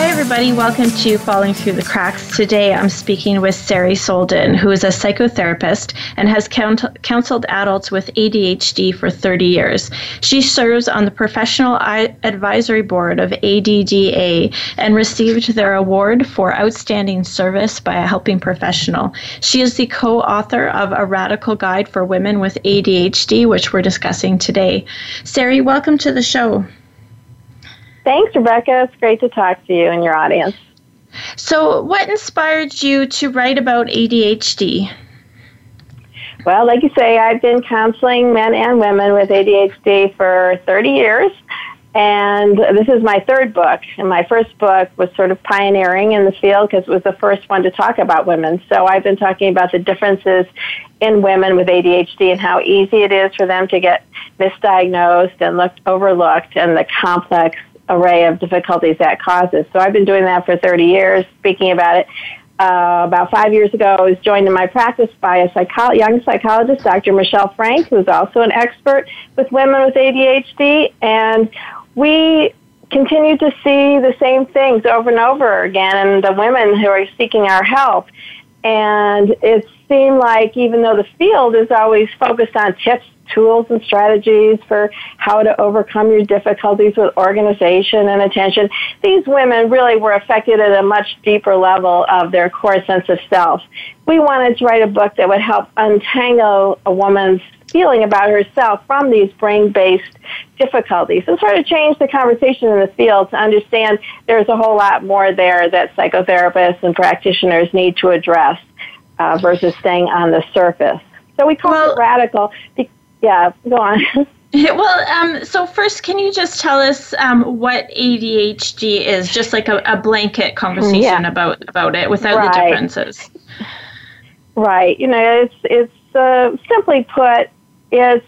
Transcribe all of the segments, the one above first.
Hi, everybody. Welcome to Falling Through the Cracks. Today I'm speaking with Sari Solden, who is a psychotherapist and has counseled adults with ADHD for 30 years. She serves on the Professional Advisory Board of ADDA and received their award for outstanding service by a helping professional. She is the co author of A Radical Guide for Women with ADHD, which we're discussing today. Sari, welcome to the show. Thanks, Rebecca. It's great to talk to you and your audience. So, what inspired you to write about ADHD? Well, like you say, I've been counseling men and women with ADHD for 30 years. And this is my third book. And my first book was sort of pioneering in the field because it was the first one to talk about women. So I've been talking about the differences in women with ADHD and how easy it is for them to get misdiagnosed and looked overlooked and the complex array of difficulties that causes. So I've been doing that for 30 years, speaking about it. Uh, about five years ago, I was joined in my practice by a psycho- young psychologist, Dr. Michelle Frank, who's also an expert with women with ADHD, and we continue to see the same things over and over again, and the women who are seeking our help. And it seemed like even though the field is always focused on tips tools and strategies for how to overcome your difficulties with organization and attention. These women really were affected at a much deeper level of their core sense of self. We wanted to write a book that would help untangle a woman's feeling about herself from these brain based difficulties and sort of change the conversation in the field to understand there's a whole lot more there that psychotherapists and practitioners need to address uh, versus staying on the surface. So we call well, it radical yeah, go on. Well, um, so first, can you just tell us um, what ADHD is? Just like a, a blanket conversation yeah. about about it, without right. the differences. Right. You know, it's it's uh, simply put, it's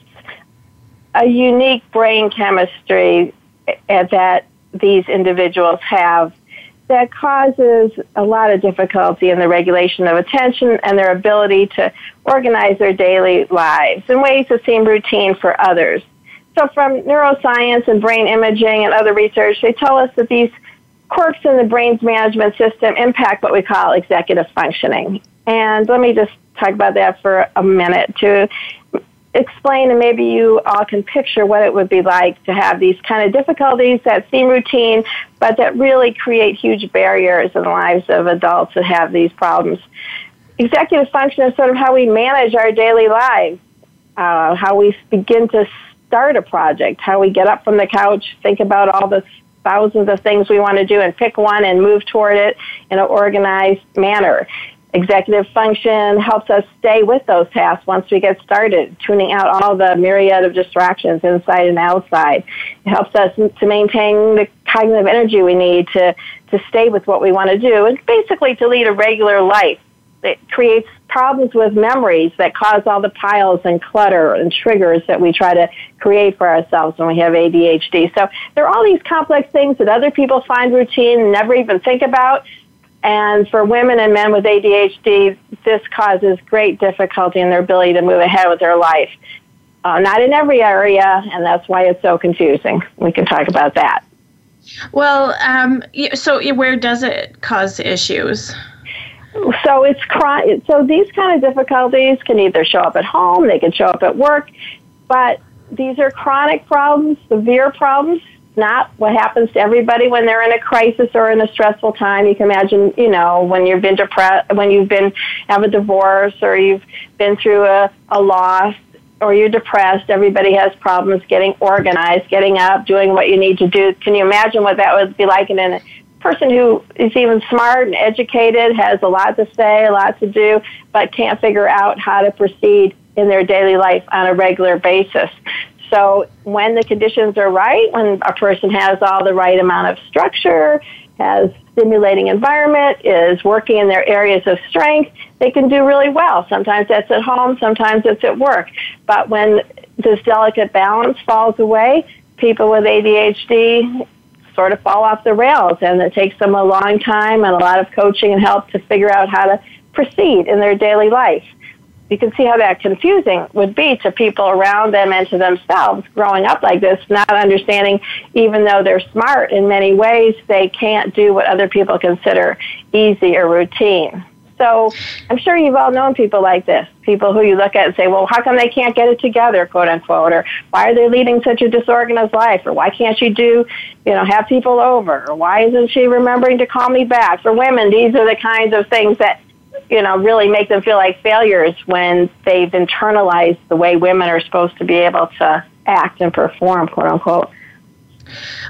a unique brain chemistry eh, that these individuals have that causes a lot of difficulty in the regulation of attention and their ability to organize their daily lives in ways that seem routine for others. So, from neuroscience and brain imaging and other research, they tell us that these quirks in the brain's management system impact what we call executive functioning. And let me just talk about that for a minute to explain and maybe you all can picture what it would be like to have these kind of difficulties that seem routine but that really create huge barriers in the lives of adults that have these problems. Executive function is sort of how we manage our daily lives, uh, how we begin to start a project, how we get up from the couch, think about all the thousands of things we want to do and pick one and move toward it in an organized manner. Executive function helps us stay with those tasks once we get started, tuning out all the myriad of distractions inside and outside. It helps us to maintain the cognitive energy we need to, to stay with what we want to do and basically to lead a regular life. It creates problems with memories that cause all the piles and clutter and triggers that we try to create for ourselves when we have ADHD. So there are all these complex things that other people find routine and never even think about and for women and men with ADHD, this causes great difficulty in their ability to move ahead with their life. Uh, not in every area, and that's why it's so confusing. We can talk about that. Well, um, so where does it cause issues? So it's chronic. So these kind of difficulties can either show up at home, they can show up at work, but these are chronic problems, severe problems not what happens to everybody when they're in a crisis or in a stressful time. You can imagine, you know, when you've been depressed, when you've been have a divorce or you've been through a, a loss or you're depressed. Everybody has problems getting organized, getting up, doing what you need to do. Can you imagine what that would be like in a person who is even smart and educated, has a lot to say, a lot to do, but can't figure out how to proceed in their daily life on a regular basis. So when the conditions are right, when a person has all the right amount of structure, has stimulating environment, is working in their areas of strength, they can do really well. Sometimes that's at home, sometimes it's at work. But when this delicate balance falls away, people with ADHD sort of fall off the rails and it takes them a long time and a lot of coaching and help to figure out how to proceed in their daily life. You can see how that confusing would be to people around them and to themselves growing up like this, not understanding even though they're smart in many ways, they can't do what other people consider easy or routine. So I'm sure you've all known people like this, people who you look at and say, well, how come they can't get it together, quote unquote, or why are they leading such a disorganized life, or why can't she do, you know, have people over, or why isn't she remembering to call me back? For women, these are the kinds of things that you know, really make them feel like failures when they've internalized the way women are supposed to be able to act and perform, quote unquote.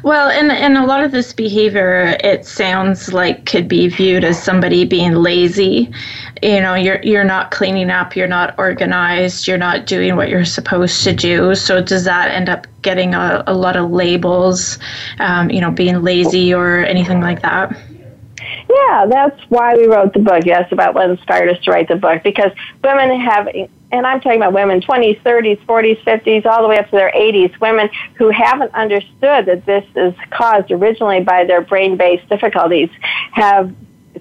Well, and and a lot of this behavior, it sounds like could be viewed as somebody being lazy. You know, you're you're not cleaning up, you're not organized, you're not doing what you're supposed to do. So does that end up getting a, a lot of labels? Um, you know, being lazy or anything like that? Yeah, that's why we wrote the book. Yes, about what inspired us to write the book because women have and I'm talking about women 20s, 30s, 40s, 50s, all the way up to their 80s, women who haven't understood that this is caused originally by their brain based difficulties, have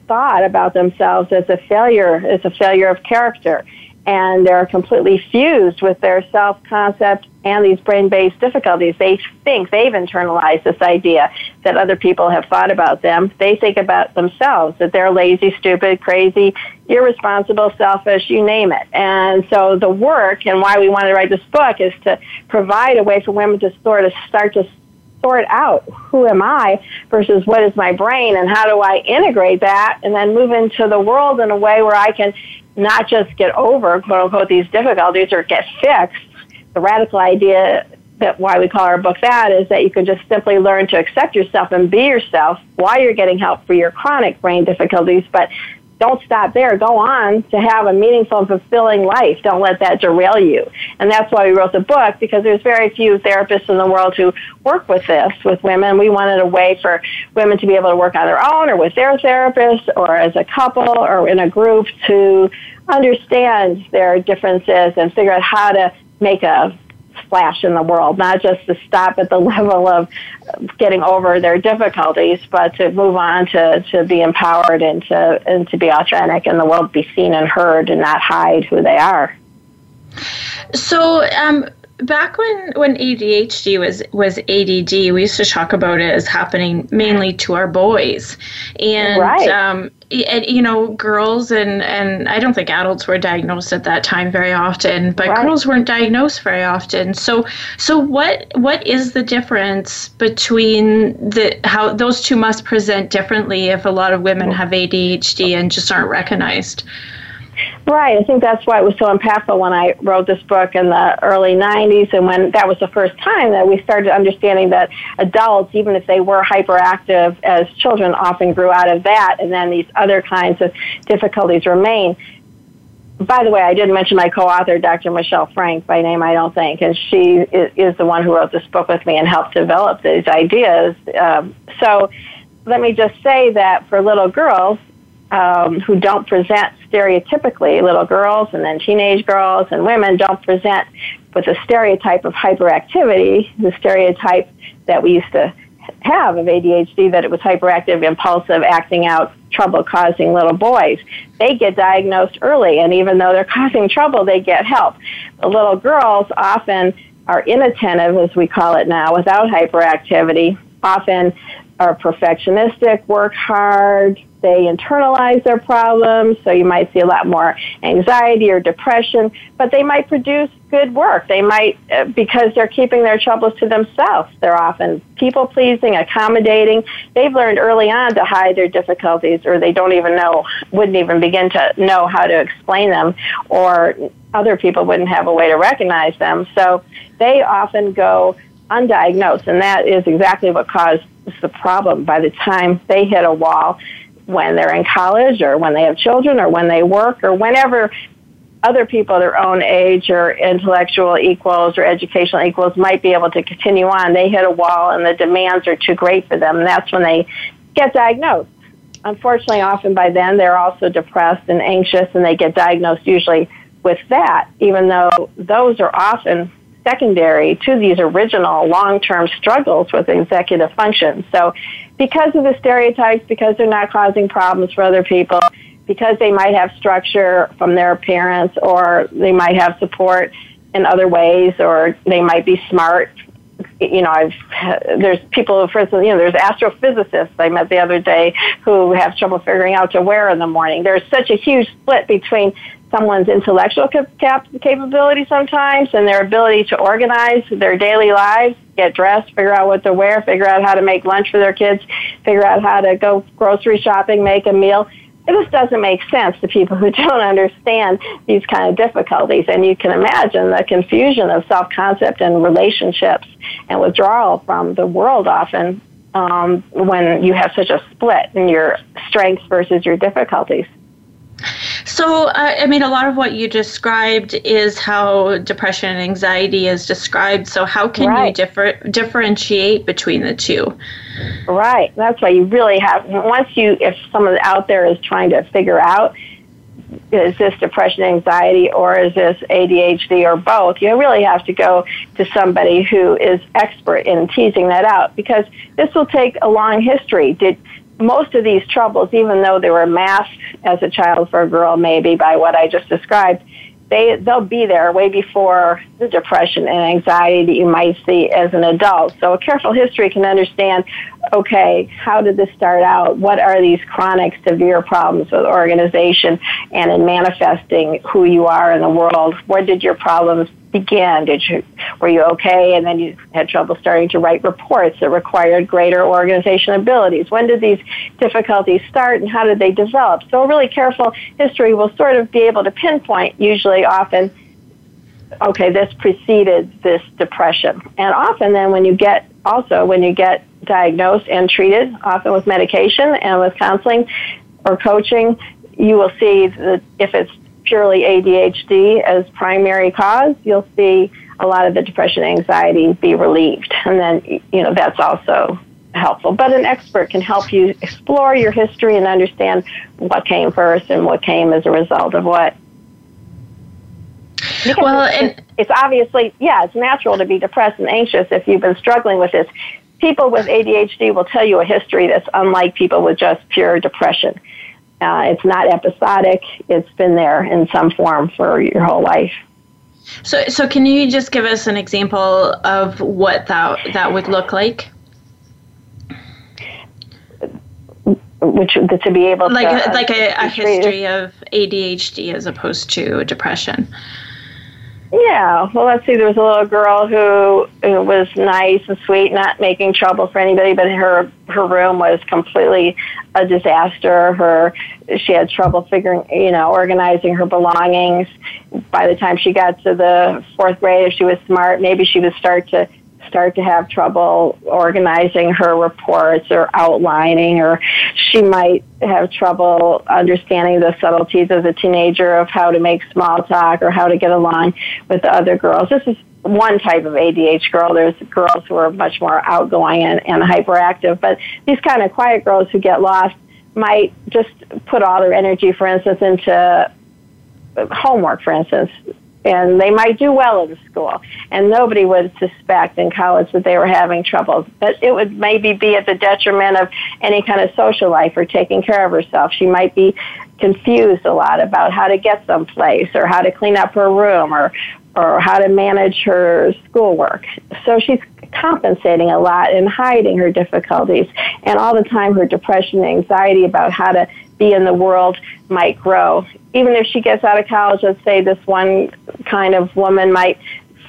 thought about themselves as a failure, as a failure of character and they're completely fused with their self concept and these brain based difficulties. They think they've internalized this idea that other people have thought about them. They think about themselves that they're lazy, stupid, crazy, irresponsible, selfish, you name it. And so the work and why we wanted to write this book is to provide a way for women to sort of start to sort out who am I versus what is my brain and how do I integrate that and then move into the world in a way where I can not just get over, quote unquote, these difficulties or get fixed. The radical idea that why we call our book that is that you can just simply learn to accept yourself and be yourself while you're getting help for your chronic brain difficulties, but don't stop there. Go on to have a meaningful and fulfilling life. Don't let that derail you. And that's why we wrote the book because there's very few therapists in the world who work with this with women. We wanted a way for women to be able to work on their own or with their therapist or as a couple or in a group to understand their differences and figure out how to make a splash in the world, not just to stop at the level of getting over their difficulties, but to move on to, to be empowered and to, and to be authentic and the world be seen and heard and not hide who they are. So, um, back when when ADHD was was ADD, we used to talk about it as happening mainly to our boys, and right. um, and, you know, girls and and I don't think adults were diagnosed at that time very often, but right. girls weren't diagnosed very often. So so what what is the difference between the how those two must present differently if a lot of women have ADHD and just aren't recognized? Right. I think that's why it was so impactful when I wrote this book in the early 90s and when that was the first time that we started understanding that adults, even if they were hyperactive as children, often grew out of that and then these other kinds of difficulties remain. By the way, I didn't mention my co-author, Dr. Michelle Frank, by name, I don't think, and she is the one who wrote this book with me and helped develop these ideas. Um, so let me just say that for little girls, um, who don't present stereotypically, little girls and then teenage girls and women don't present with the stereotype of hyperactivity, the stereotype that we used to have of ADHD, that it was hyperactive, impulsive, acting out, trouble causing little boys. They get diagnosed early, and even though they're causing trouble, they get help. The little girls often are inattentive, as we call it now, without hyperactivity, often are perfectionistic, work hard, they internalize their problems, so you might see a lot more anxiety or depression, but they might produce good work. They might, uh, because they're keeping their troubles to themselves. They're often people pleasing, accommodating. They've learned early on to hide their difficulties, or they don't even know, wouldn't even begin to know how to explain them, or other people wouldn't have a way to recognize them. So they often go undiagnosed, and that is exactly what caused the problem. By the time they hit a wall, when they're in college or when they have children or when they work or whenever other people their own age or intellectual equals or educational equals might be able to continue on. They hit a wall and the demands are too great for them. And that's when they get diagnosed. Unfortunately, often by then they're also depressed and anxious and they get diagnosed usually with that, even though those are often secondary to these original long-term struggles with executive function. So because of the stereotypes, because they're not causing problems for other people, because they might have structure from their parents or they might have support in other ways or they might be smart you know, I've there's people, for instance, you know, there's astrophysicists I met the other day who have trouble figuring out to wear in the morning. There's such a huge split between someone's intellectual cap- capability sometimes and their ability to organize their daily lives, get dressed, figure out what to wear, figure out how to make lunch for their kids, figure out how to go grocery shopping, make a meal. It just doesn't make sense to people who don't understand these kind of difficulties. And you can imagine the confusion of self concept and relationships and withdrawal from the world often um, when you have such a split in your strengths versus your difficulties. So, uh, I mean, a lot of what you described is how depression and anxiety is described. So, how can right. you differ, differentiate between the two? Right. That's why you really have, once you, if someone out there is trying to figure out, is this depression, anxiety, or is this ADHD, or both? You really have to go to somebody who is expert in teasing that out because this will take a long history. Did most of these troubles, even though they were masked as a child for a girl, maybe by what I just described, they they'll be there way before the depression and anxiety that you might see as an adult. So a careful history can understand, okay, how did this start out? What are these chronic severe problems with organization and in manifesting who you are in the world? Where did your problems begin? Did you were you okay, and then you had trouble starting to write reports that required greater organization abilities? When did these difficulties start, and how did they develop? So, a really careful history will sort of be able to pinpoint, usually, often. Okay, this preceded this depression, and often then when you get also when you get diagnosed and treated, often with medication and with counseling or coaching, you will see that if it's purely ADHD as primary cause, you'll see a lot of the depression anxiety be relieved. And then, you know, that's also helpful. But an expert can help you explore your history and understand what came first and what came as a result of what. Because well, and it's obviously, yeah, it's natural to be depressed and anxious if you've been struggling with this. People with ADHD will tell you a history that's unlike people with just pure depression. Uh, it's not episodic. It's been there in some form for your whole life. So, so can you just give us an example of what that that would look like? Which to be able like to like a, a history of ADHD as opposed to depression. Yeah, well, let's see. There was a little girl who, who was nice and sweet, not making trouble for anybody, but her her room was completely a disaster. Her she had trouble figuring, you know, organizing her belongings. By the time she got to the fourth grade, if she was smart, maybe she would start to start to have trouble organizing her reports or outlining, or she might have trouble understanding the subtleties as a teenager of how to make small talk or how to get along with the other girls. This is one type of ADH girl. There's girls who are much more outgoing and, and hyperactive, but these kind of quiet girls who get lost might just put all their energy, for instance, into homework, for instance, and they might do well in school, and nobody would suspect in college that they were having trouble. But it would maybe be at the detriment of any kind of social life or taking care of herself. She might be confused a lot about how to get someplace or how to clean up her room or or how to manage her schoolwork. So she's compensating a lot and hiding her difficulties and all the time her depression and anxiety about how to be in the world might grow. Even if she gets out of college, let's say this one kind of woman might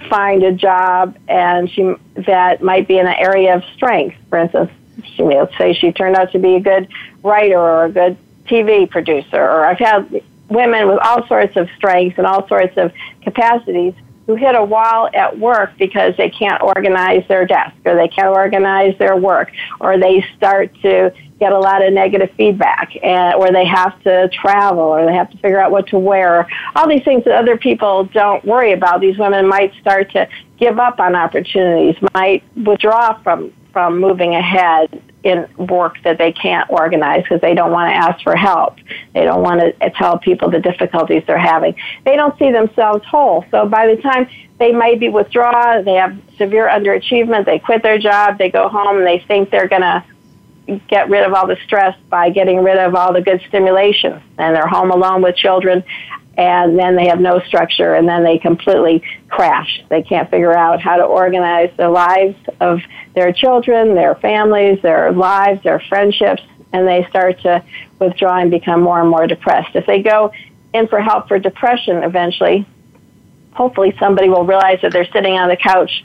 find a job and she that might be in an area of strength. For instance, she may say she turned out to be a good writer or a good TV producer. Or I've had women with all sorts of strengths and all sorts of capacities who hit a wall at work because they can't organize their desk or they can't organize their work or they start to get a lot of negative feedback and, or they have to travel or they have to figure out what to wear all these things that other people don't worry about these women might start to give up on opportunities might withdraw from from moving ahead in work that they can't organize because they don't want to ask for help. They don't want to tell people the difficulties they're having. They don't see themselves whole. So by the time they might be withdrawn, they have severe underachievement, they quit their job, they go home and they think they're going to get rid of all the stress by getting rid of all the good stimulation and they're home alone with children and then they have no structure and then they completely crash. They can't figure out how to organize the lives of their children, their families, their lives, their friendships, and they start to withdraw and become more and more depressed. If they go in for help for depression eventually, hopefully somebody will realize that they're sitting on the couch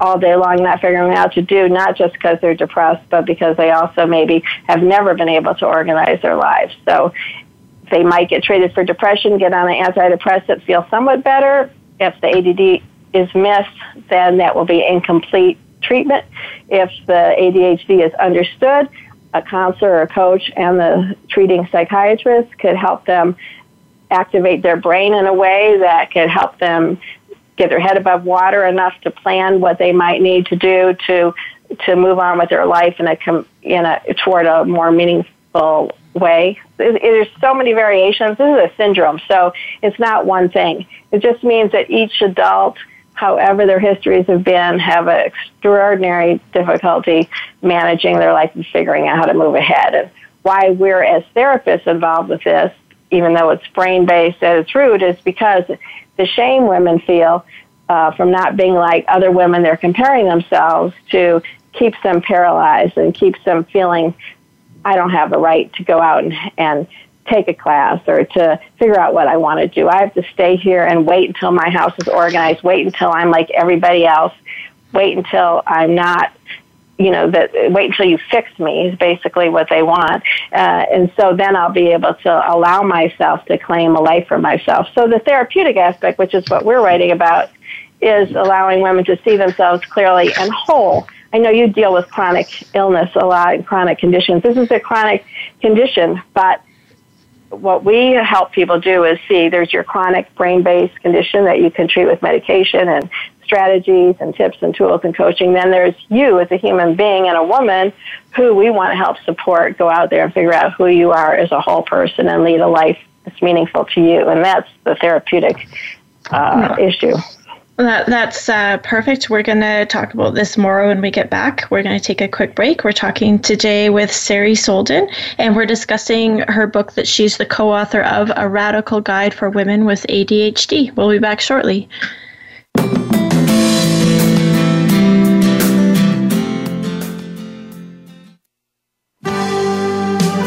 all day long not figuring out to do, not just because they're depressed, but because they also maybe have never been able to organize their lives. So they might get treated for depression, get on an antidepressant, feel somewhat better. If the ADD is missed, then that will be incomplete treatment. If the ADHD is understood, a counselor or a coach and the treating psychiatrist could help them activate their brain in a way that could help them get their head above water enough to plan what they might need to do to to move on with their life in a in a toward a more meaningful way. There's so many variations. This is a syndrome, so it's not one thing. It just means that each adult, however their histories have been, have an extraordinary difficulty managing their life and figuring out how to move ahead. And why we're as therapists involved with this, even though it's brain based at its root, is because the shame women feel uh, from not being like other women they're comparing themselves to keeps them paralyzed and keeps them feeling I don't have the right to go out and, and take a class or to figure out what I want to do. I have to stay here and wait until my house is organized, wait until I'm like everybody else, wait until I'm not, you know, that wait until you fix me is basically what they want. Uh, and so then I'll be able to allow myself to claim a life for myself. So the therapeutic aspect, which is what we're writing about, is allowing women to see themselves clearly and whole I know you deal with chronic illness a lot and chronic conditions. This is a chronic condition, but what we help people do is see there's your chronic brain based condition that you can treat with medication and strategies and tips and tools and coaching. Then there's you as a human being and a woman who we want to help support go out there and figure out who you are as a whole person and lead a life that's meaningful to you. And that's the therapeutic uh, issue. That, that's uh, perfect. We're going to talk about this more when we get back. We're going to take a quick break. We're talking today with Sari Solden, and we're discussing her book that she's the co author of A Radical Guide for Women with ADHD. We'll be back shortly.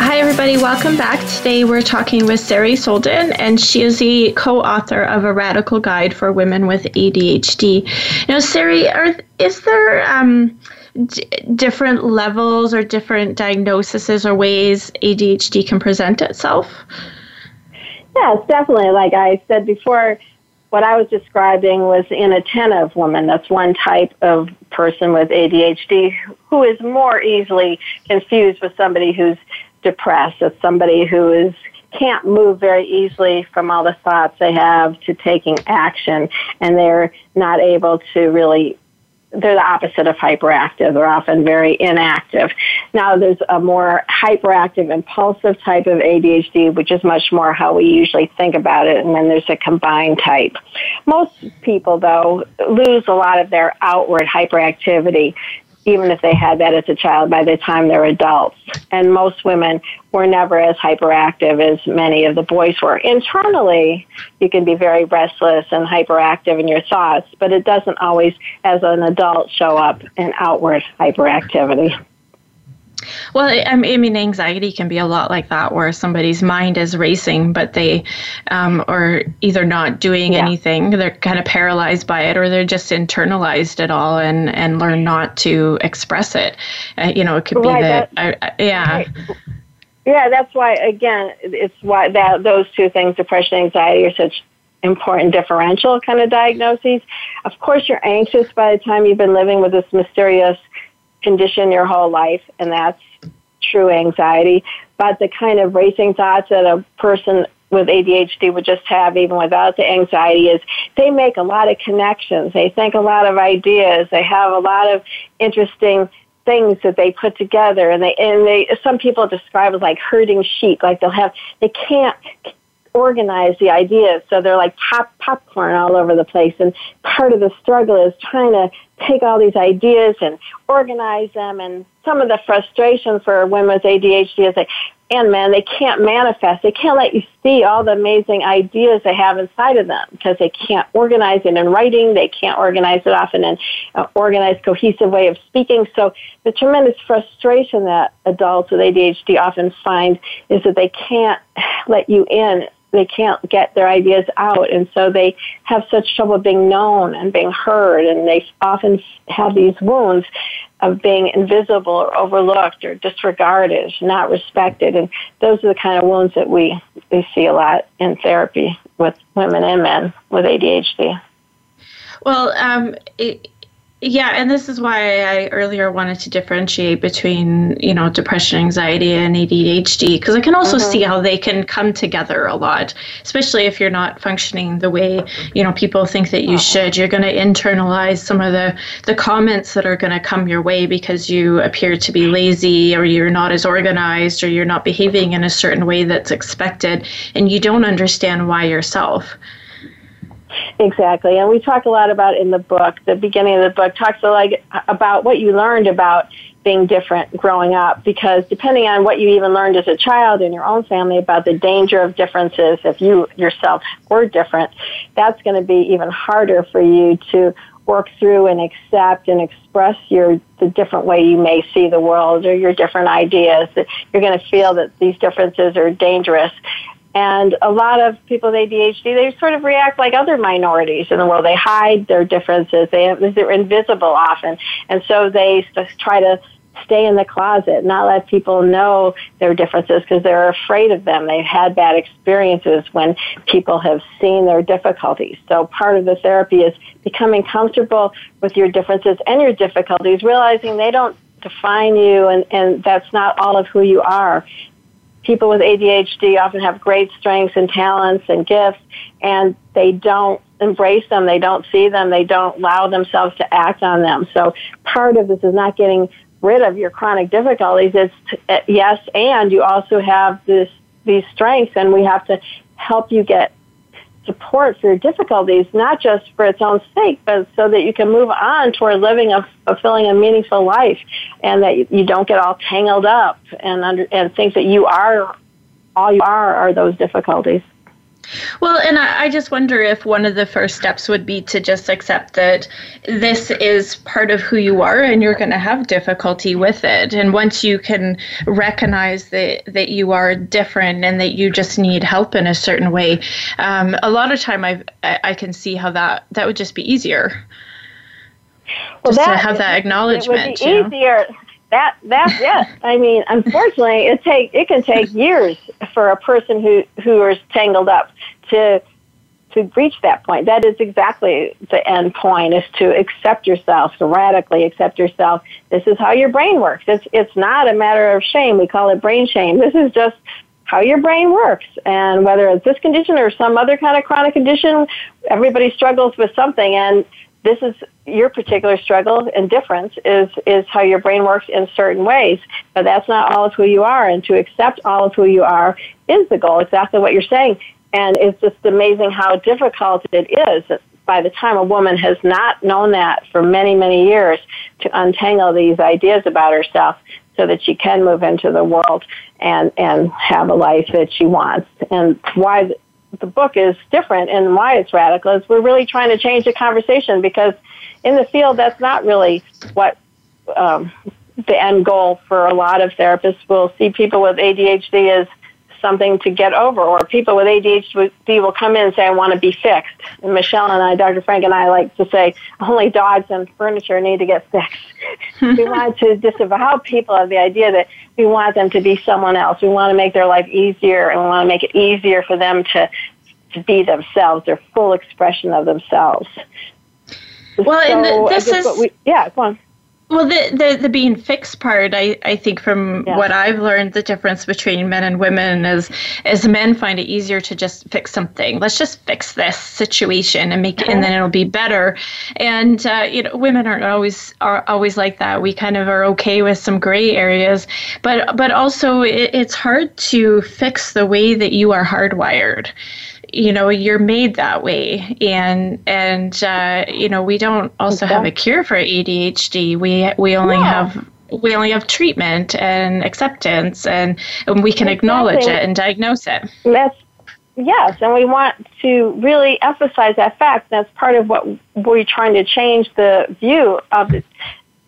Hi, everybody. Welcome back. Today we're talking with Sari Solden, and she is the co author of A Radical Guide for Women with ADHD. Now, Sari, are, is there um, d- different levels or different diagnoses or ways ADHD can present itself? Yes, definitely. Like I said before, what I was describing was inattentive woman. That's one type of person with ADHD who is more easily confused with somebody who's depressed, as somebody who is can't move very easily from all the thoughts they have to taking action, and they're not able to really. They're the opposite of hyperactive. They're often very inactive. Now, there's a more hyperactive, impulsive type of ADHD, which is much more how we usually think about it, and then there's a combined type. Most people, though, lose a lot of their outward hyperactivity even if they had that as a child by the time they're adults. And most women were never as hyperactive as many of the boys were. Internally, you can be very restless and hyperactive in your thoughts, but it doesn't always, as an adult, show up in outward hyperactivity. Well, I mean, anxiety can be a lot like that, where somebody's mind is racing, but they um, are either not doing yeah. anything, they're kind of paralyzed by it, or they're just internalized it all and, and learn not to express it. Uh, you know, it could be right, that, uh, yeah. Right. Yeah, that's why, again, it's why that those two things, depression and anxiety, are such important differential kind of diagnoses. Of course, you're anxious by the time you've been living with this mysterious condition your whole life, and that's true anxiety. But the kind of racing thoughts that a person with ADHD would just have even without the anxiety is they make a lot of connections. They think a lot of ideas. They have a lot of interesting things that they put together and they and they some people describe it like herding sheep like they'll have they can't organize the ideas so they're like pop popcorn all over the place and part of the struggle is trying to take all these ideas and organize them. And some of the frustration for women with ADHD is that, and men, they can't manifest. They can't let you see all the amazing ideas they have inside of them because they can't organize it in writing. They can't organize it often in an organized, cohesive way of speaking. So the tremendous frustration that adults with ADHD often find is that they can't let you in they can't get their ideas out. And so they have such trouble being known and being heard. And they often have these wounds of being invisible or overlooked or disregarded not respected. And those are the kind of wounds that we we see a lot in therapy with women and men with ADHD well um, it, yeah, and this is why I earlier wanted to differentiate between, you know, depression, anxiety, and ADHD, because I can also mm-hmm. see how they can come together a lot, especially if you're not functioning the way, you know, people think that you uh-huh. should. You're going to internalize some of the, the comments that are going to come your way because you appear to be lazy or you're not as organized or you're not behaving in a certain way that's expected, and you don't understand why yourself. Exactly, and we talk a lot about in the book. The beginning of the book talks like about what you learned about being different growing up, because depending on what you even learned as a child in your own family about the danger of differences, if you yourself were different, that's going to be even harder for you to work through and accept and express your the different way you may see the world or your different ideas. You're going to feel that these differences are dangerous and a lot of people with ADHD, they sort of react like other minorities in the world. They hide their differences. They have, they're invisible often, and so they try to stay in the closet, not let people know their differences because they're afraid of them. They've had bad experiences when people have seen their difficulties. So part of the therapy is becoming comfortable with your differences and your difficulties, realizing they don't define you and, and that's not all of who you are people with ADHD often have great strengths and talents and gifts, and they don't embrace them, they don't see them, they don't allow themselves to act on them. So part of this is not getting rid of your chronic difficulties. It's uh, yes, and you also have this these strengths, and we have to help you get support for your difficulties, not just for its own sake, but so that you can move on toward living a fulfilling and meaningful life, and that you don't get all tangled up and under, and think that you are all you are are those difficulties. Well, and I, I, just wonder if one of the first steps would be to just accept that this is part of who you are and you're going to have difficulty with it. And once you can recognize that, that you are different and that you just need help in a certain way, um, a lot of time I've, I, I can see how that, that would just be easier. Well, just that, to have that acknowledgement. It would be easier. Know? That that's it. I mean, unfortunately, it take it can take years for a person who who is tangled up to to reach that point. That is exactly the end point: is to accept yourself, to radically accept yourself. This is how your brain works. It's it's not a matter of shame. We call it brain shame. This is just how your brain works. And whether it's this condition or some other kind of chronic condition, everybody struggles with something. And this is your particular struggle and difference is is how your brain works in certain ways. But that's not all of who you are and to accept all of who you are is the goal exactly what you're saying. And it's just amazing how difficult it is by the time a woman has not known that for many many years to untangle these ideas about herself so that she can move into the world and and have a life that she wants. And why the book is different and why it's radical is we're really trying to change the conversation because in the field that's not really what um, the end goal for a lot of therapists. We'll see people with ADHD as something to get over, or people with ADHD will come in and say, I want to be fixed. And Michelle and I, Dr. Frank and I like to say, only dogs and furniture need to get fixed. we want to disavow people of the idea that we want them to be someone else. We want to make their life easier, and we want to make it easier for them to, to be themselves, their full expression of themselves. Well, so and the, this is. We, yeah, go on. Well, the, the, the being fixed part, I, I think from yeah. what I've learned, the difference between men and women is is men find it easier to just fix something. Let's just fix this situation and make it, and then it'll be better. And uh, you know, women aren't always are always like that. We kind of are okay with some gray areas, but but also it, it's hard to fix the way that you are hardwired you know you're made that way. And and uh, you know we don't also have a cure for ADHD we we only yeah. have we only have treatment and acceptance and, and we can exactly. acknowledge it and diagnose it. That's yes and we want to really emphasize that fact. That's part of what we're trying to change the view of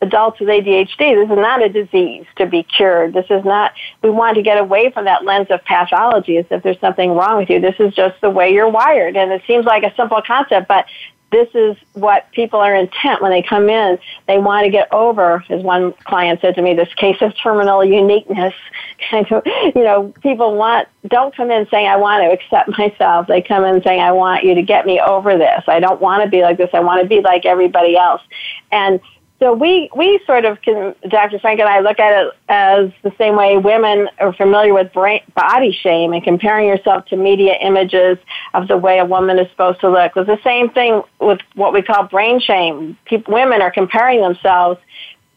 adults with ADHD. This is not a disease to be cured. This is not, we want to get away from that lens of pathology as if there's something wrong with you. This is just the way you're wired. And it seems like a simple concept, but this is what people are intent when they come in. They want to get over, as one client said to me, this case of terminal uniqueness. Kind of, you know, people want, don't come in saying, I want to accept myself. They come in saying, I want you to get me over this. I don't want to be like this. I want to be like everybody else. And so we, we sort of can, Dr. Frank and I look at it as the same way women are familiar with brain, body shame and comparing yourself to media images of the way a woman is supposed to look. It's the same thing with what we call brain shame. People, women are comparing themselves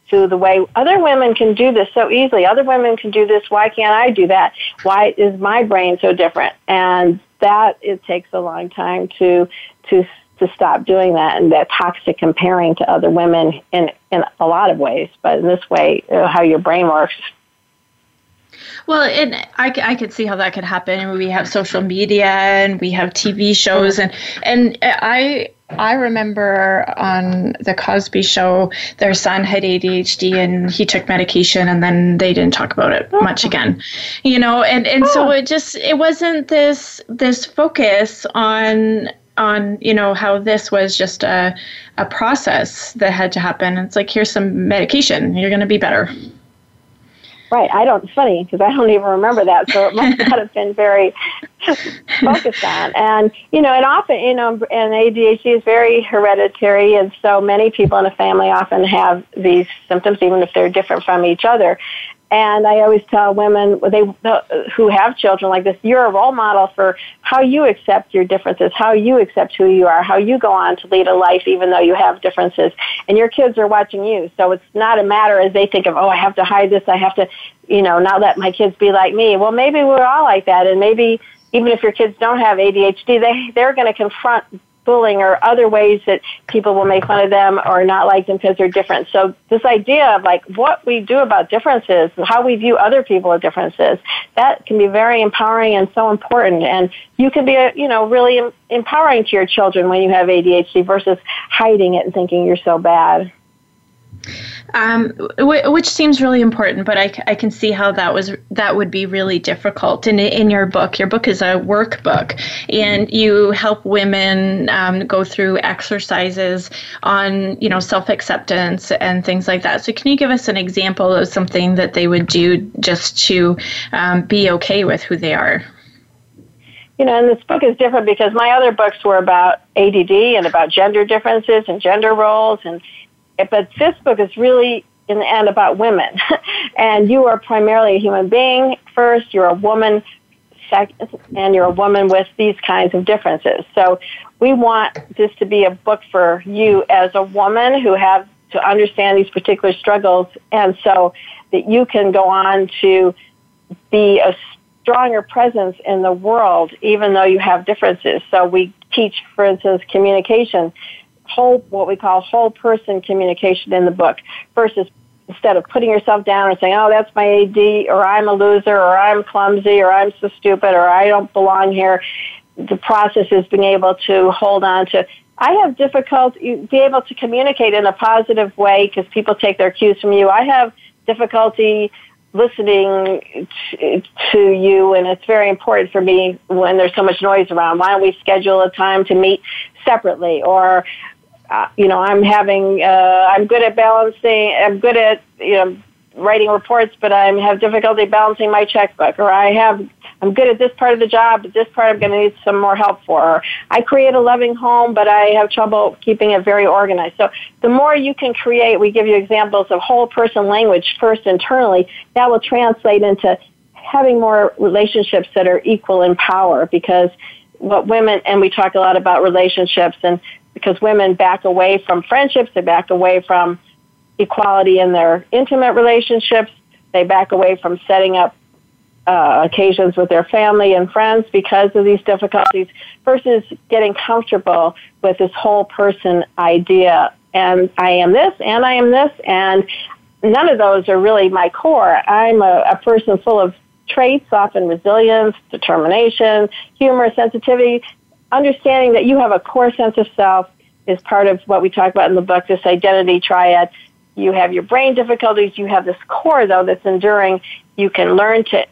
to the way other women can do this so easily. Other women can do this. Why can't I do that? Why is my brain so different? And that it takes a long time to to to stop doing that and that toxic comparing to other women in in a lot of ways but in this way uh, how your brain works well, and I, I could see how that could happen. We have social media and we have TV shows, and and I I remember on the Cosby Show, their son had ADHD and he took medication, and then they didn't talk about it much again, you know. And and so it just it wasn't this this focus on on you know how this was just a a process that had to happen. It's like here's some medication, you're going to be better. Right. I don't. It's funny because I don't even remember that, so it must not have been very focused on. And you know, and often you know, and ADHD is very hereditary, and so many people in a family often have these symptoms, even if they're different from each other. And I always tell women they who have children like this, you're a role model for how you accept your differences, how you accept who you are, how you go on to lead a life even though you have differences. And your kids are watching you. So it's not a matter as they think of, oh, I have to hide this, I have to, you know, not let my kids be like me. Well, maybe we're all like that. And maybe even if your kids don't have ADHD, they, they're going to confront bullying or other ways that people will make fun of them or not like them because they're different. So this idea of like what we do about differences, how we view other people with differences, that can be very empowering and so important. And you can be, you know, really empowering to your children when you have ADHD versus hiding it and thinking you're so bad um, w- which seems really important. But I, I can see how that was that would be really difficult. In in your book, your book is a workbook, and you help women um, go through exercises on you know self acceptance and things like that. So can you give us an example of something that they would do just to um, be okay with who they are? you know, and this book is different because my other books were about ADD and about gender differences and gender roles and Eh, but this book is really in the end about women. and you are primarily a human being first, you're a woman second, and you're a woman with these kinds of differences. So we want this to be a book for you as a woman who have to understand these particular struggles and so that you can go on to be a stronger presence in the world even though you have differences. So we teach, for instance, communication whole, what we call whole person communication in the book versus instead of putting yourself down and saying, oh, that's my AD, or I'm a loser, or I'm clumsy, or I'm so stupid, or I don't belong here. The process is being able to hold on to, I have difficulty, be able to communicate in a positive way because people take their cues from you. I have difficulty listening to you and it's very important for me when there's so much noise around why don't we schedule a time to meet separately or uh, you know, I'm having, uh, I'm good at balancing, I'm good at, you know, writing reports, but I have difficulty balancing my checkbook, or I have, I'm good at this part of the job, but this part I'm going to need some more help for. Or I create a loving home, but I have trouble keeping it very organized. So the more you can create, we give you examples of whole person language first internally, that will translate into having more relationships that are equal in power because what women, and we talk a lot about relationships and because women back away from friendships, they back away from equality in their intimate relationships, they back away from setting up uh, occasions with their family and friends because of these difficulties versus getting comfortable with this whole person idea. And I am this, and I am this, and none of those are really my core. I'm a, a person full of traits, often resilience, determination, humor, sensitivity, understanding that you have a core sense of self is part of what we talk about in the book, this identity triad. You have your brain difficulties, you have this core though that's enduring. You can learn to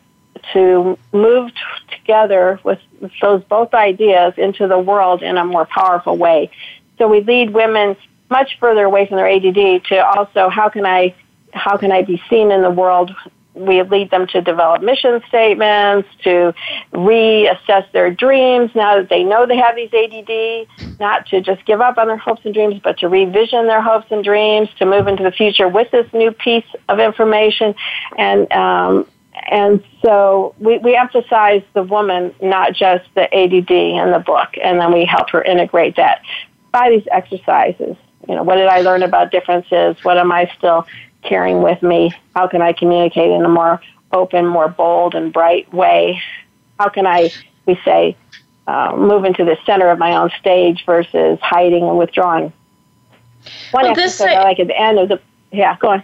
to move t- together with those both ideas into the world in a more powerful way. So we lead women much further away from their ADD to also how can I how can I be seen in the world we lead them to develop mission statements, to reassess their dreams now that they know they have these ADD, not to just give up on their hopes and dreams, but to revision their hopes and dreams, to move into the future with this new piece of information. And, um, and so we, we emphasize the woman, not just the ADD in the book, and then we help her integrate that by these exercises. You know, what did I learn about differences? What am I still carrying with me? How can I communicate in a more open, more bold, and bright way? How can I, we say, uh, move into the center of my own stage versus hiding and withdrawing? One well, episode I like at the end of the, yeah, go on.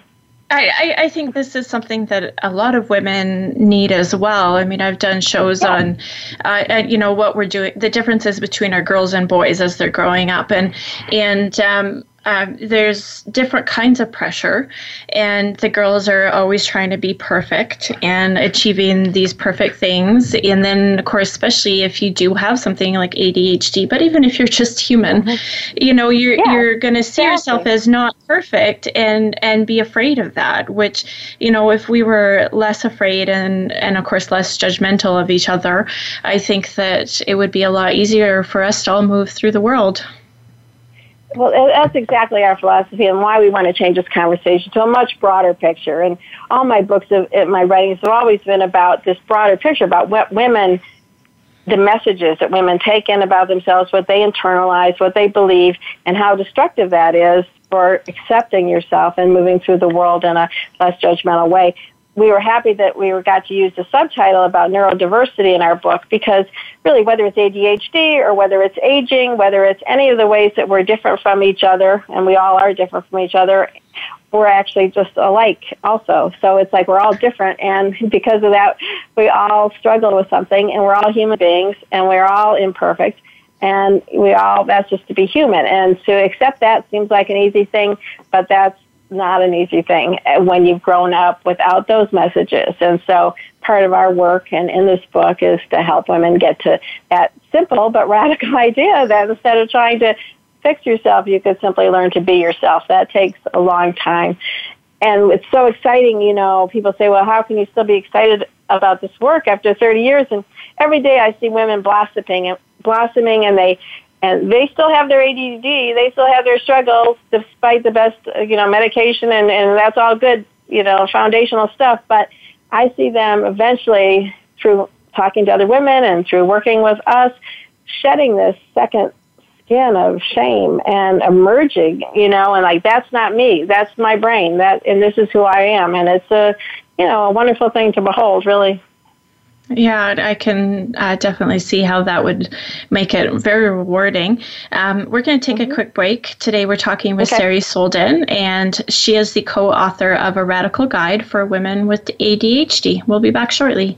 I, I, think this is something that a lot of women need as well. I mean, I've done shows yeah. on, uh, and, you know, what we're doing, the differences between our girls and boys as they're growing up, and and um, um, there's different kinds of pressure, and the girls are always trying to be perfect and achieving these perfect things. And then, of course, especially if you do have something like ADHD, but even if you're just human, mm-hmm. you know, you're yeah, you're going to see exactly. yourself as not perfect and and be afraid of that. Which, you know, if we were less afraid and and of course less judgmental of each other, I think that it would be a lot easier for us to all move through the world. Well, that's exactly our philosophy and why we want to change this conversation to a much broader picture. And all my books, have, my writings have always been about this broader picture about what women, the messages that women take in about themselves, what they internalize, what they believe, and how destructive that is for accepting yourself and moving through the world in a less judgmental way we were happy that we got to use the subtitle about neurodiversity in our book because really whether it's ADHD or whether it's aging, whether it's any of the ways that we're different from each other, and we all are different from each other, we're actually just alike also. So it's like we're all different and because of that we all struggle with something and we're all human beings and we're all imperfect and we all that's just to be human and to accept that seems like an easy thing but that's not an easy thing when you've grown up without those messages. And so part of our work and in this book is to help women get to that simple but radical idea that instead of trying to fix yourself, you could simply learn to be yourself. That takes a long time. And it's so exciting, you know, people say, well, how can you still be excited about this work after 30 years? And every day I see women blossoming and blossoming and they and they still have their ADD. They still have their struggles, despite the best, you know, medication, and and that's all good, you know, foundational stuff. But I see them eventually through talking to other women and through working with us, shedding this second skin of shame and emerging, you know, and like that's not me, that's my brain, that and this is who I am, and it's a, you know, a wonderful thing to behold, really. Yeah, I can uh, definitely see how that would make it very rewarding. Um, we're going to take mm-hmm. a quick break. Today, we're talking with okay. Sari Solden, and she is the co author of A Radical Guide for Women with ADHD. We'll be back shortly.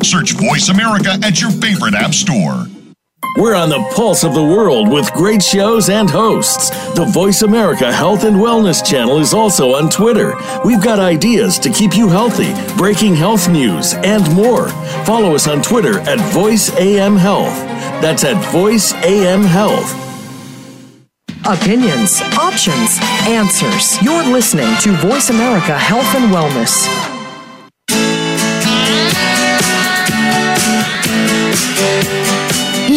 Search Voice America at your favorite app store. We're on the pulse of the world with great shows and hosts. The Voice America Health and Wellness channel is also on Twitter. We've got ideas to keep you healthy, breaking health news, and more. Follow us on Twitter at Voice AM Health. That's at Voice AM Health. Opinions, options, answers. You're listening to Voice America Health and Wellness.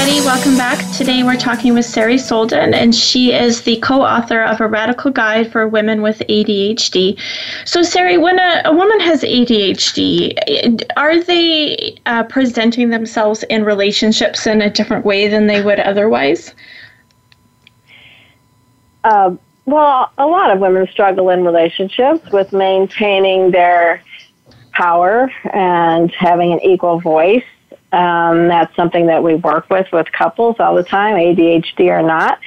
Everybody. Welcome back. Today we're talking with Sari Solden, and she is the co author of A Radical Guide for Women with ADHD. So, Sari, when a, a woman has ADHD, are they uh, presenting themselves in relationships in a different way than they would otherwise? Uh, well, a lot of women struggle in relationships with maintaining their power and having an equal voice um, that's something that we work with with couples all the time, ADHD or not,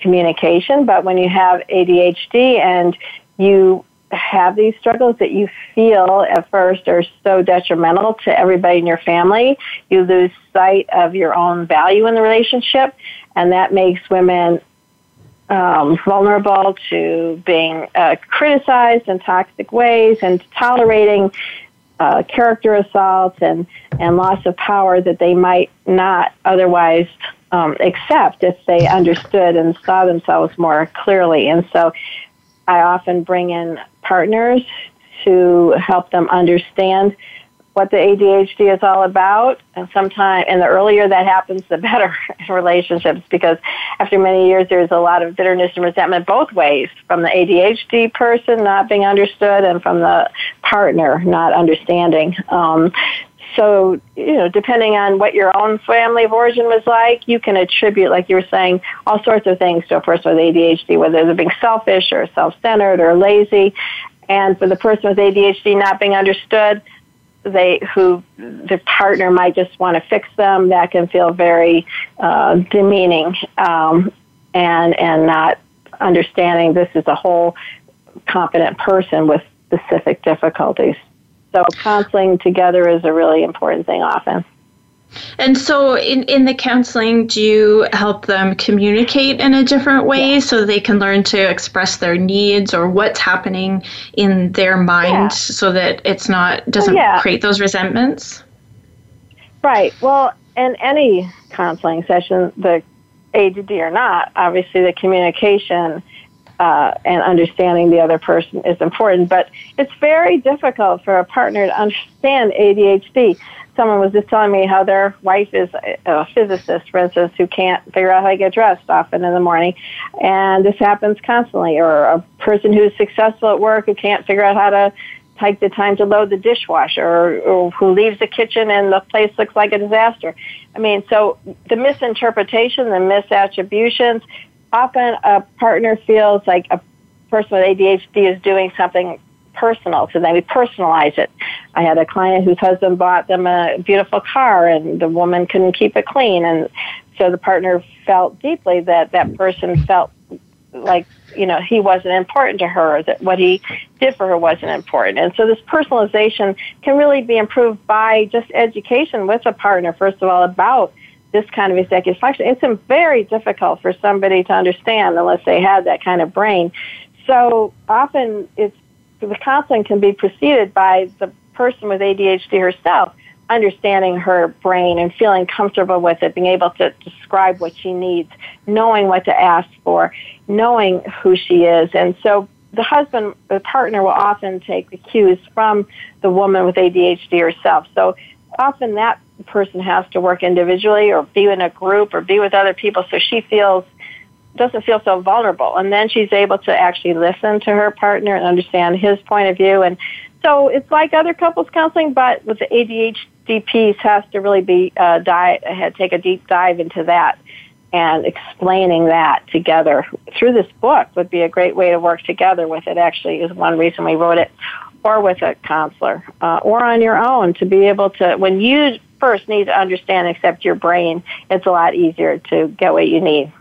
communication. But when you have ADHD and you have these struggles that you feel at first are so detrimental to everybody in your family, you lose sight of your own value in the relationship, and that makes women um, vulnerable to being uh, criticized in toxic ways and tolerating uh, character assaults and, and loss of power that they might not otherwise um, accept if they understood and saw themselves more clearly. And so I often bring in partners to help them understand what the ADHD is all about. And sometimes, and the earlier that happens, the better in relationships because after many years, there's a lot of bitterness and resentment both ways from the ADHD person not being understood and from the partner not understanding. Um, so, you know, depending on what your own family of origin was like, you can attribute, like you were saying, all sorts of things to a person with ADHD, whether they're being selfish or self-centered or lazy. And for the person with ADHD not being understood, they who the partner might just want to fix them, that can feel very uh, demeaning um, and and not understanding this is a whole competent person with specific difficulties. So counseling together is a really important thing often. And so, in, in the counseling, do you help them communicate in a different way yeah. so they can learn to express their needs or what's happening in their mind yeah. so that it's not doesn't well, yeah. create those resentments? Right. Well, in any counseling session, the ADD or not, obviously the communication uh, and understanding the other person is important. But it's very difficult for a partner to understand ADHD. Someone was just telling me how their wife is a physicist, for instance, who can't figure out how to get dressed often in the morning. And this happens constantly. Or a person who's successful at work who can't figure out how to take the time to load the dishwasher or, or who leaves the kitchen and the place looks like a disaster. I mean, so the misinterpretation, the misattributions, often a partner feels like a person with ADHD is doing something personal to them. We personalize it. I had a client whose husband bought them a beautiful car and the woman couldn't keep it clean. And so the partner felt deeply that that person felt like, you know, he wasn't important to her, that what he did for her wasn't important. And so this personalization can really be improved by just education with a partner, first of all, about this kind of executive function. It's very difficult for somebody to understand unless they had that kind of brain. So often it's the counseling can be preceded by the person with ADHD herself understanding her brain and feeling comfortable with it, being able to describe what she needs, knowing what to ask for, knowing who she is. And so the husband, the partner will often take the cues from the woman with ADHD herself. So often that person has to work individually or be in a group or be with other people so she feels doesn't feel so vulnerable. And then she's able to actually listen to her partner and understand his point of view. And so it's like other couples counseling but with the ADHD piece has to really be uh, dive, take a deep dive into that and explaining that together through this book would be a great way to work together with it. Actually is one reason we wrote it or with a counselor uh, or on your own to be able to when you first need to understand and accept your brain it's a lot easier to get what you need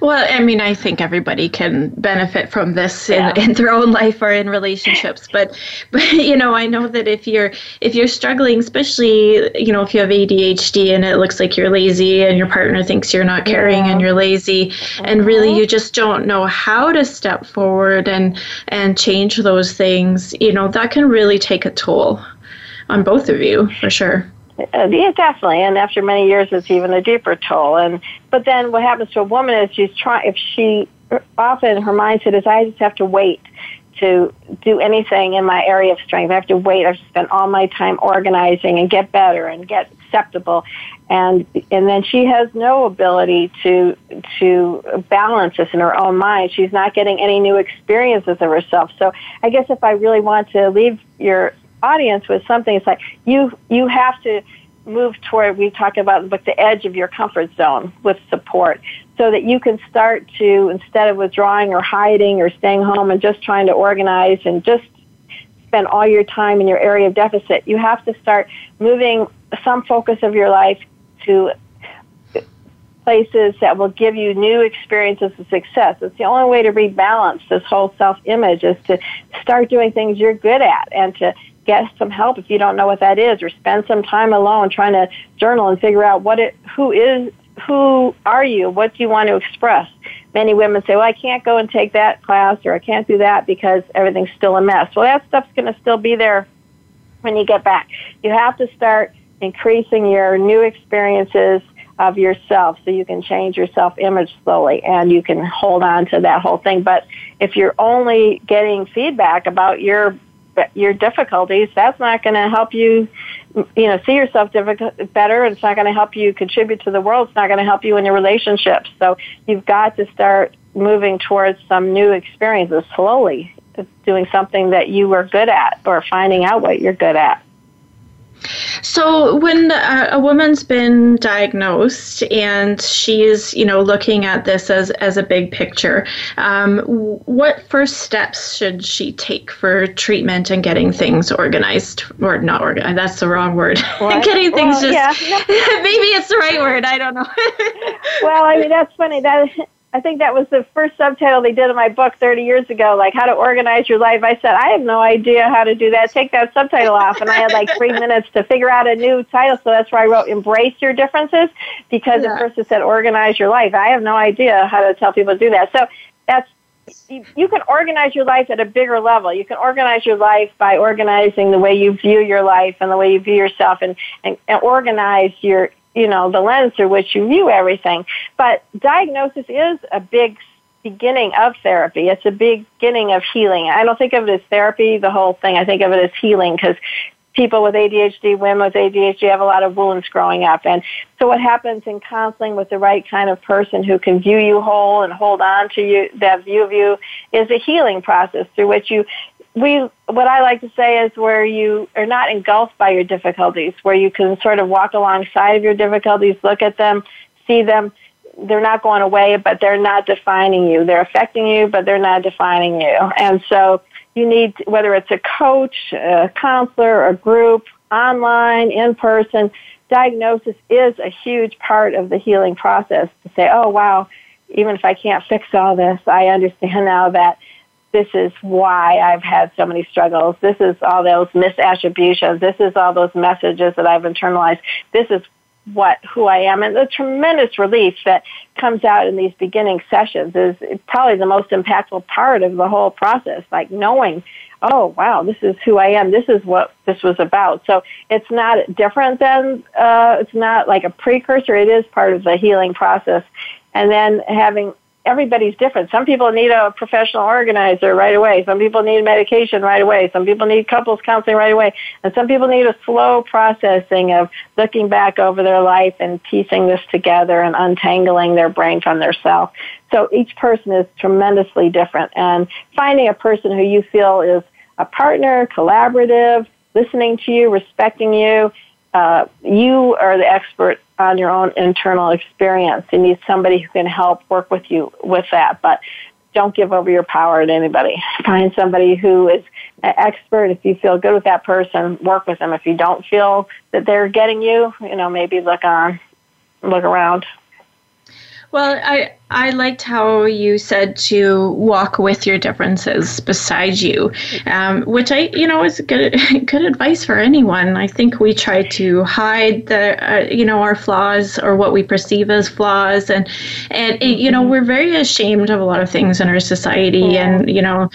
well, I mean, I think everybody can benefit from this in, in their own life or in relationships. But, but you know, I know that if you're if you're struggling, especially you know if you have ADHD and it looks like you're lazy and your partner thinks you're not caring yeah. and you're lazy, and really uh-huh. you just don't know how to step forward and and change those things. You know, that can really take a toll on both of you for sure. Uh, yeah, definitely. And after many years, it's even a deeper toll. And but then what happens to a woman is she's trying. If she often her mindset is, I just have to wait to do anything in my area of strength. I have to wait. I have to spend all my time organizing and get better and get acceptable. And and then she has no ability to to balance this in her own mind. She's not getting any new experiences of herself. So I guess if I really want to leave your audience with something. It's like you you have to move toward we talk about but the edge of your comfort zone with support so that you can start to instead of withdrawing or hiding or staying home and just trying to organize and just spend all your time in your area of deficit you have to start moving some focus of your life to places that will give you new experiences of success. It's the only way to rebalance this whole self image is to start doing things you're good at and to get some help if you don't know what that is or spend some time alone trying to journal and figure out what it who is who are you? What do you want to express? Many women say well i can't go and take that class or i can't do that because everything's still a mess. Well that stuff's going to still be there when you get back. You have to start increasing your new experiences of yourself so you can change your self image slowly and you can hold on to that whole thing. But if you're only getting feedback about your your difficulties, that's not going to help you, you know, see yourself better. It's not going to help you contribute to the world. It's not going to help you in your relationships. So you've got to start moving towards some new experiences slowly, doing something that you were good at or finding out what you're good at. So when uh, a woman's been diagnosed and she's, you know, looking at this as, as a big picture, um, what first steps should she take for treatment and getting things organized or not organized? That's the wrong word. getting things well, just, yeah. maybe it's the right word. I don't know. well, I mean, that's funny. That I think that was the first subtitle they did in my book 30 years ago, like how to organize your life. I said, I have no idea how to do that. Take that subtitle off. And I had like three minutes to figure out a new title. So that's why I wrote Embrace Your Differences because yeah. at first it said organize your life. I have no idea how to tell people to do that. So that's, you can organize your life at a bigger level. You can organize your life by organizing the way you view your life and the way you view yourself and, and, and organize your you know, the lens through which you view everything. But diagnosis is a big beginning of therapy. It's a beginning of healing. I don't think of it as therapy, the whole thing. I think of it as healing because people with ADHD, women with ADHD have a lot of wounds growing up. And so what happens in counseling with the right kind of person who can view you whole and hold on to you, that view of you is a healing process through which you we what I like to say is where you are not engulfed by your difficulties, where you can sort of walk alongside of your difficulties, look at them, see them. They're not going away, but they're not defining you. They're affecting you, but they're not defining you. And so you need whether it's a coach, a counselor, a group, online, in person, diagnosis is a huge part of the healing process to say, oh wow, even if I can't fix all this, I understand now that this is why I've had so many struggles. This is all those misattributions. This is all those messages that I've internalized. This is what who I am and the tremendous relief that comes out in these beginning sessions is probably the most impactful part of the whole process like knowing oh wow this is who I am this is what this was about so it's not different than uh, it's not like a precursor it is part of the healing process and then having everybody's different. Some people need a professional organizer right away. Some people need medication right away. Some people need couples counseling right away. And some people need a slow processing of looking back over their life and piecing this together and untangling their brain from their self. So each person is tremendously different. And finding a person who you feel is a partner, collaborative, listening to you, respecting you, uh, you are the expert on your own internal experience. You need somebody who can help work with you with that. But don't give over your power to anybody. Find somebody who is an expert. If you feel good with that person, work with them. If you don't feel that they're getting you, you know, maybe look on, look around. Well, I I liked how you said to walk with your differences beside you, um, which I, you know, is good good advice for anyone. I think we try to hide the, uh, you know, our flaws or what we perceive as flaws, and and it, you know, we're very ashamed of a lot of things in our society. Yeah. And you know,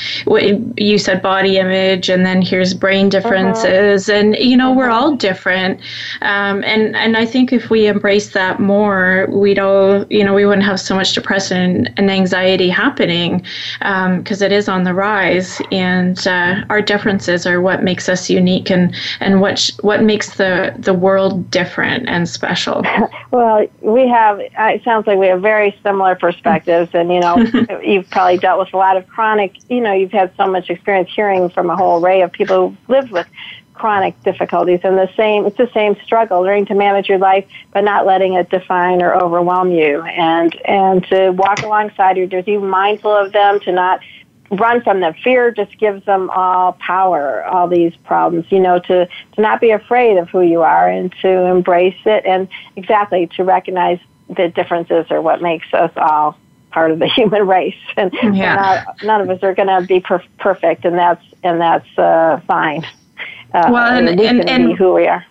you said body image, and then here's brain uh-huh. differences, uh-huh. and you know, we're all different. Um, and and I think if we embrace that more, we'd all, you know, we wouldn't have so much depression and anxiety happening because um, it is on the rise. And uh, our differences are what makes us unique and, and what, sh- what makes the, the world different and special. well, we have, it sounds like we have very similar perspectives. And, you know, you've probably dealt with a lot of chronic, you know, you've had so much experience hearing from a whole array of people who've lived with chronic difficulties and the same it's the same struggle learning to manage your life but not letting it define or overwhelm you. And and to walk alongside your to be mindful of them to not run from them. Fear just gives them all power all these problems you know to to not be afraid of who you are and to embrace it. And exactly to recognize the differences are what makes us all part of the human race. And, yeah. not, none of us are going to be per- perfect and that's and that's uh, fine uh, well, and, and, and, who we are.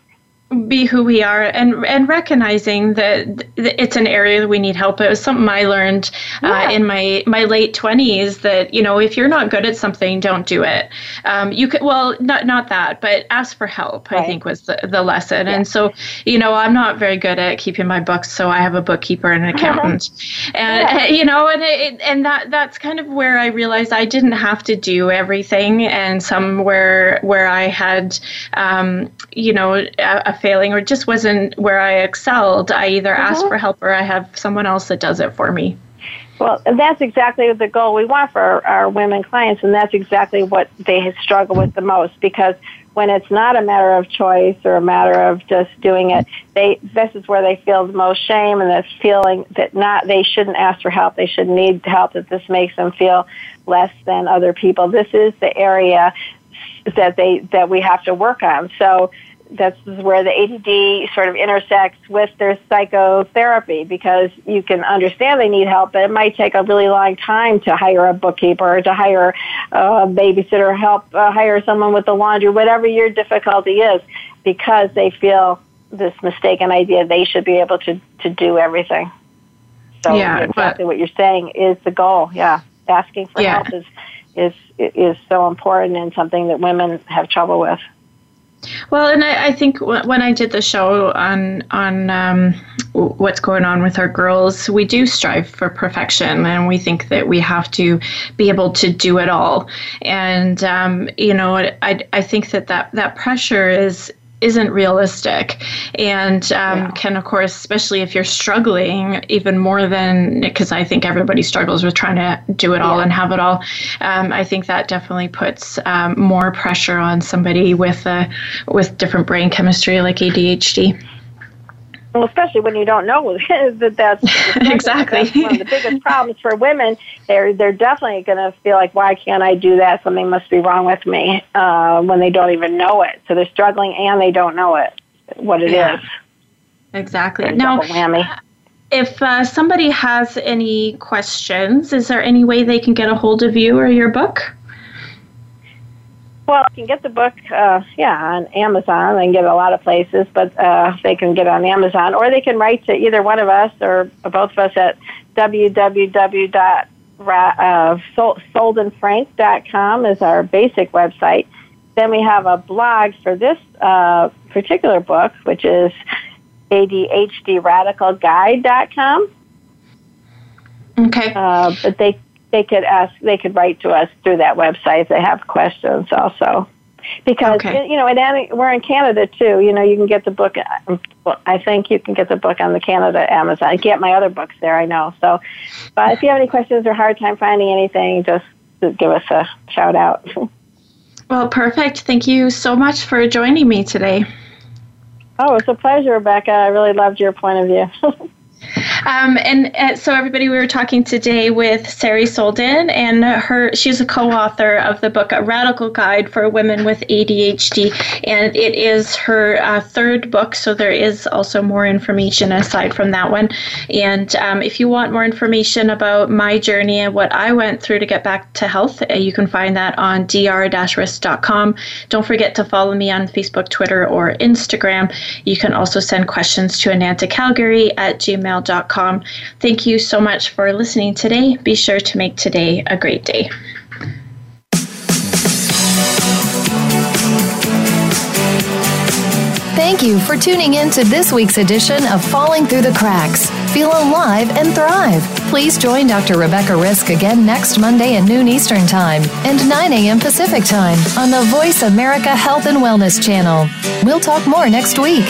Be who we are and and recognizing that it's an area that we need help. It was something I learned uh, yeah. uh, in my my late twenties that you know if you're not good at something, don't do it. Um, you could well not not that, but ask for help. Right. I think was the, the lesson. Yeah. And so you know I'm not very good at keeping my books, so I have a bookkeeper and an accountant, and yeah. you know and it, and that that's kind of where I realized I didn't have to do everything, and somewhere where I had um, you know a, a failing or just wasn't where I excelled, I either mm-hmm. ask for help or I have someone else that does it for me. Well, that's exactly the goal we want for our, our women clients, and that's exactly what they struggle with the most because when it's not a matter of choice or a matter of just doing it, they this is where they feel the most shame and this feeling that not they shouldn't ask for help, they should need help, that this makes them feel less than other people. This is the area that they that we have to work on. So that's where the ADD sort of intersects with their psychotherapy because you can understand they need help, but it might take a really long time to hire a bookkeeper or to hire a babysitter, help uh, hire someone with the laundry, whatever your difficulty is, because they feel this mistaken idea they should be able to, to do everything. So yeah, exactly but, what you're saying is the goal. Yeah, asking for yeah. help is is is so important and something that women have trouble with. Well, and I, I think when I did the show on on um, what's going on with our girls, we do strive for perfection, and we think that we have to be able to do it all. And um, you know, I I think that that that pressure is isn't realistic and um, yeah. can of course especially if you're struggling even more than because i think everybody struggles with trying to do it all yeah. and have it all um, i think that definitely puts um, more pressure on somebody with a with different brain chemistry like adhd well, especially when you don't know that that's exactly that's one of the biggest problems for women. They're they're definitely going to feel like, why can't I do that? Something must be wrong with me uh, when they don't even know it. So they're struggling and they don't know it what it yeah. is. Exactly. Now, if uh, somebody has any questions, is there any way they can get a hold of you or your book? Well, you can get the book, uh, yeah, on Amazon. They can get it a lot of places, but uh, they can get it on Amazon, or they can write to either one of us or both of us at www.soldenfrank.com is our basic website. Then we have a blog for this uh, particular book, which is ADHDradicalguide.com. Okay. Uh, but they they could ask, they could write to us through that website if they have questions also. Because, okay. you know, we're in Canada too. You know, you can get the book, I think you can get the book on the Canada Amazon. I get my other books there, I know. So, but if you have any questions or hard time finding anything, just give us a shout out. Well, perfect. Thank you so much for joining me today. Oh, it's a pleasure, Rebecca. I really loved your point of view. Um, and uh, so, everybody, we were talking today with Sari Solden, and her she's a co-author of the book "A Radical Guide for Women with ADHD," and it is her uh, third book. So there is also more information aside from that one. And um, if you want more information about my journey and what I went through to get back to health, uh, you can find that on dr-risk.com. Don't forget to follow me on Facebook, Twitter, or Instagram. You can also send questions to Ananta Calgary at gmail Thank you so much for listening today. Be sure to make today a great day. Thank you for tuning in to this week's edition of Falling Through the Cracks. Feel alive and thrive. Please join Dr. Rebecca Risk again next Monday at noon Eastern Time and 9 a.m. Pacific Time on the Voice America Health and Wellness channel. We'll talk more next week.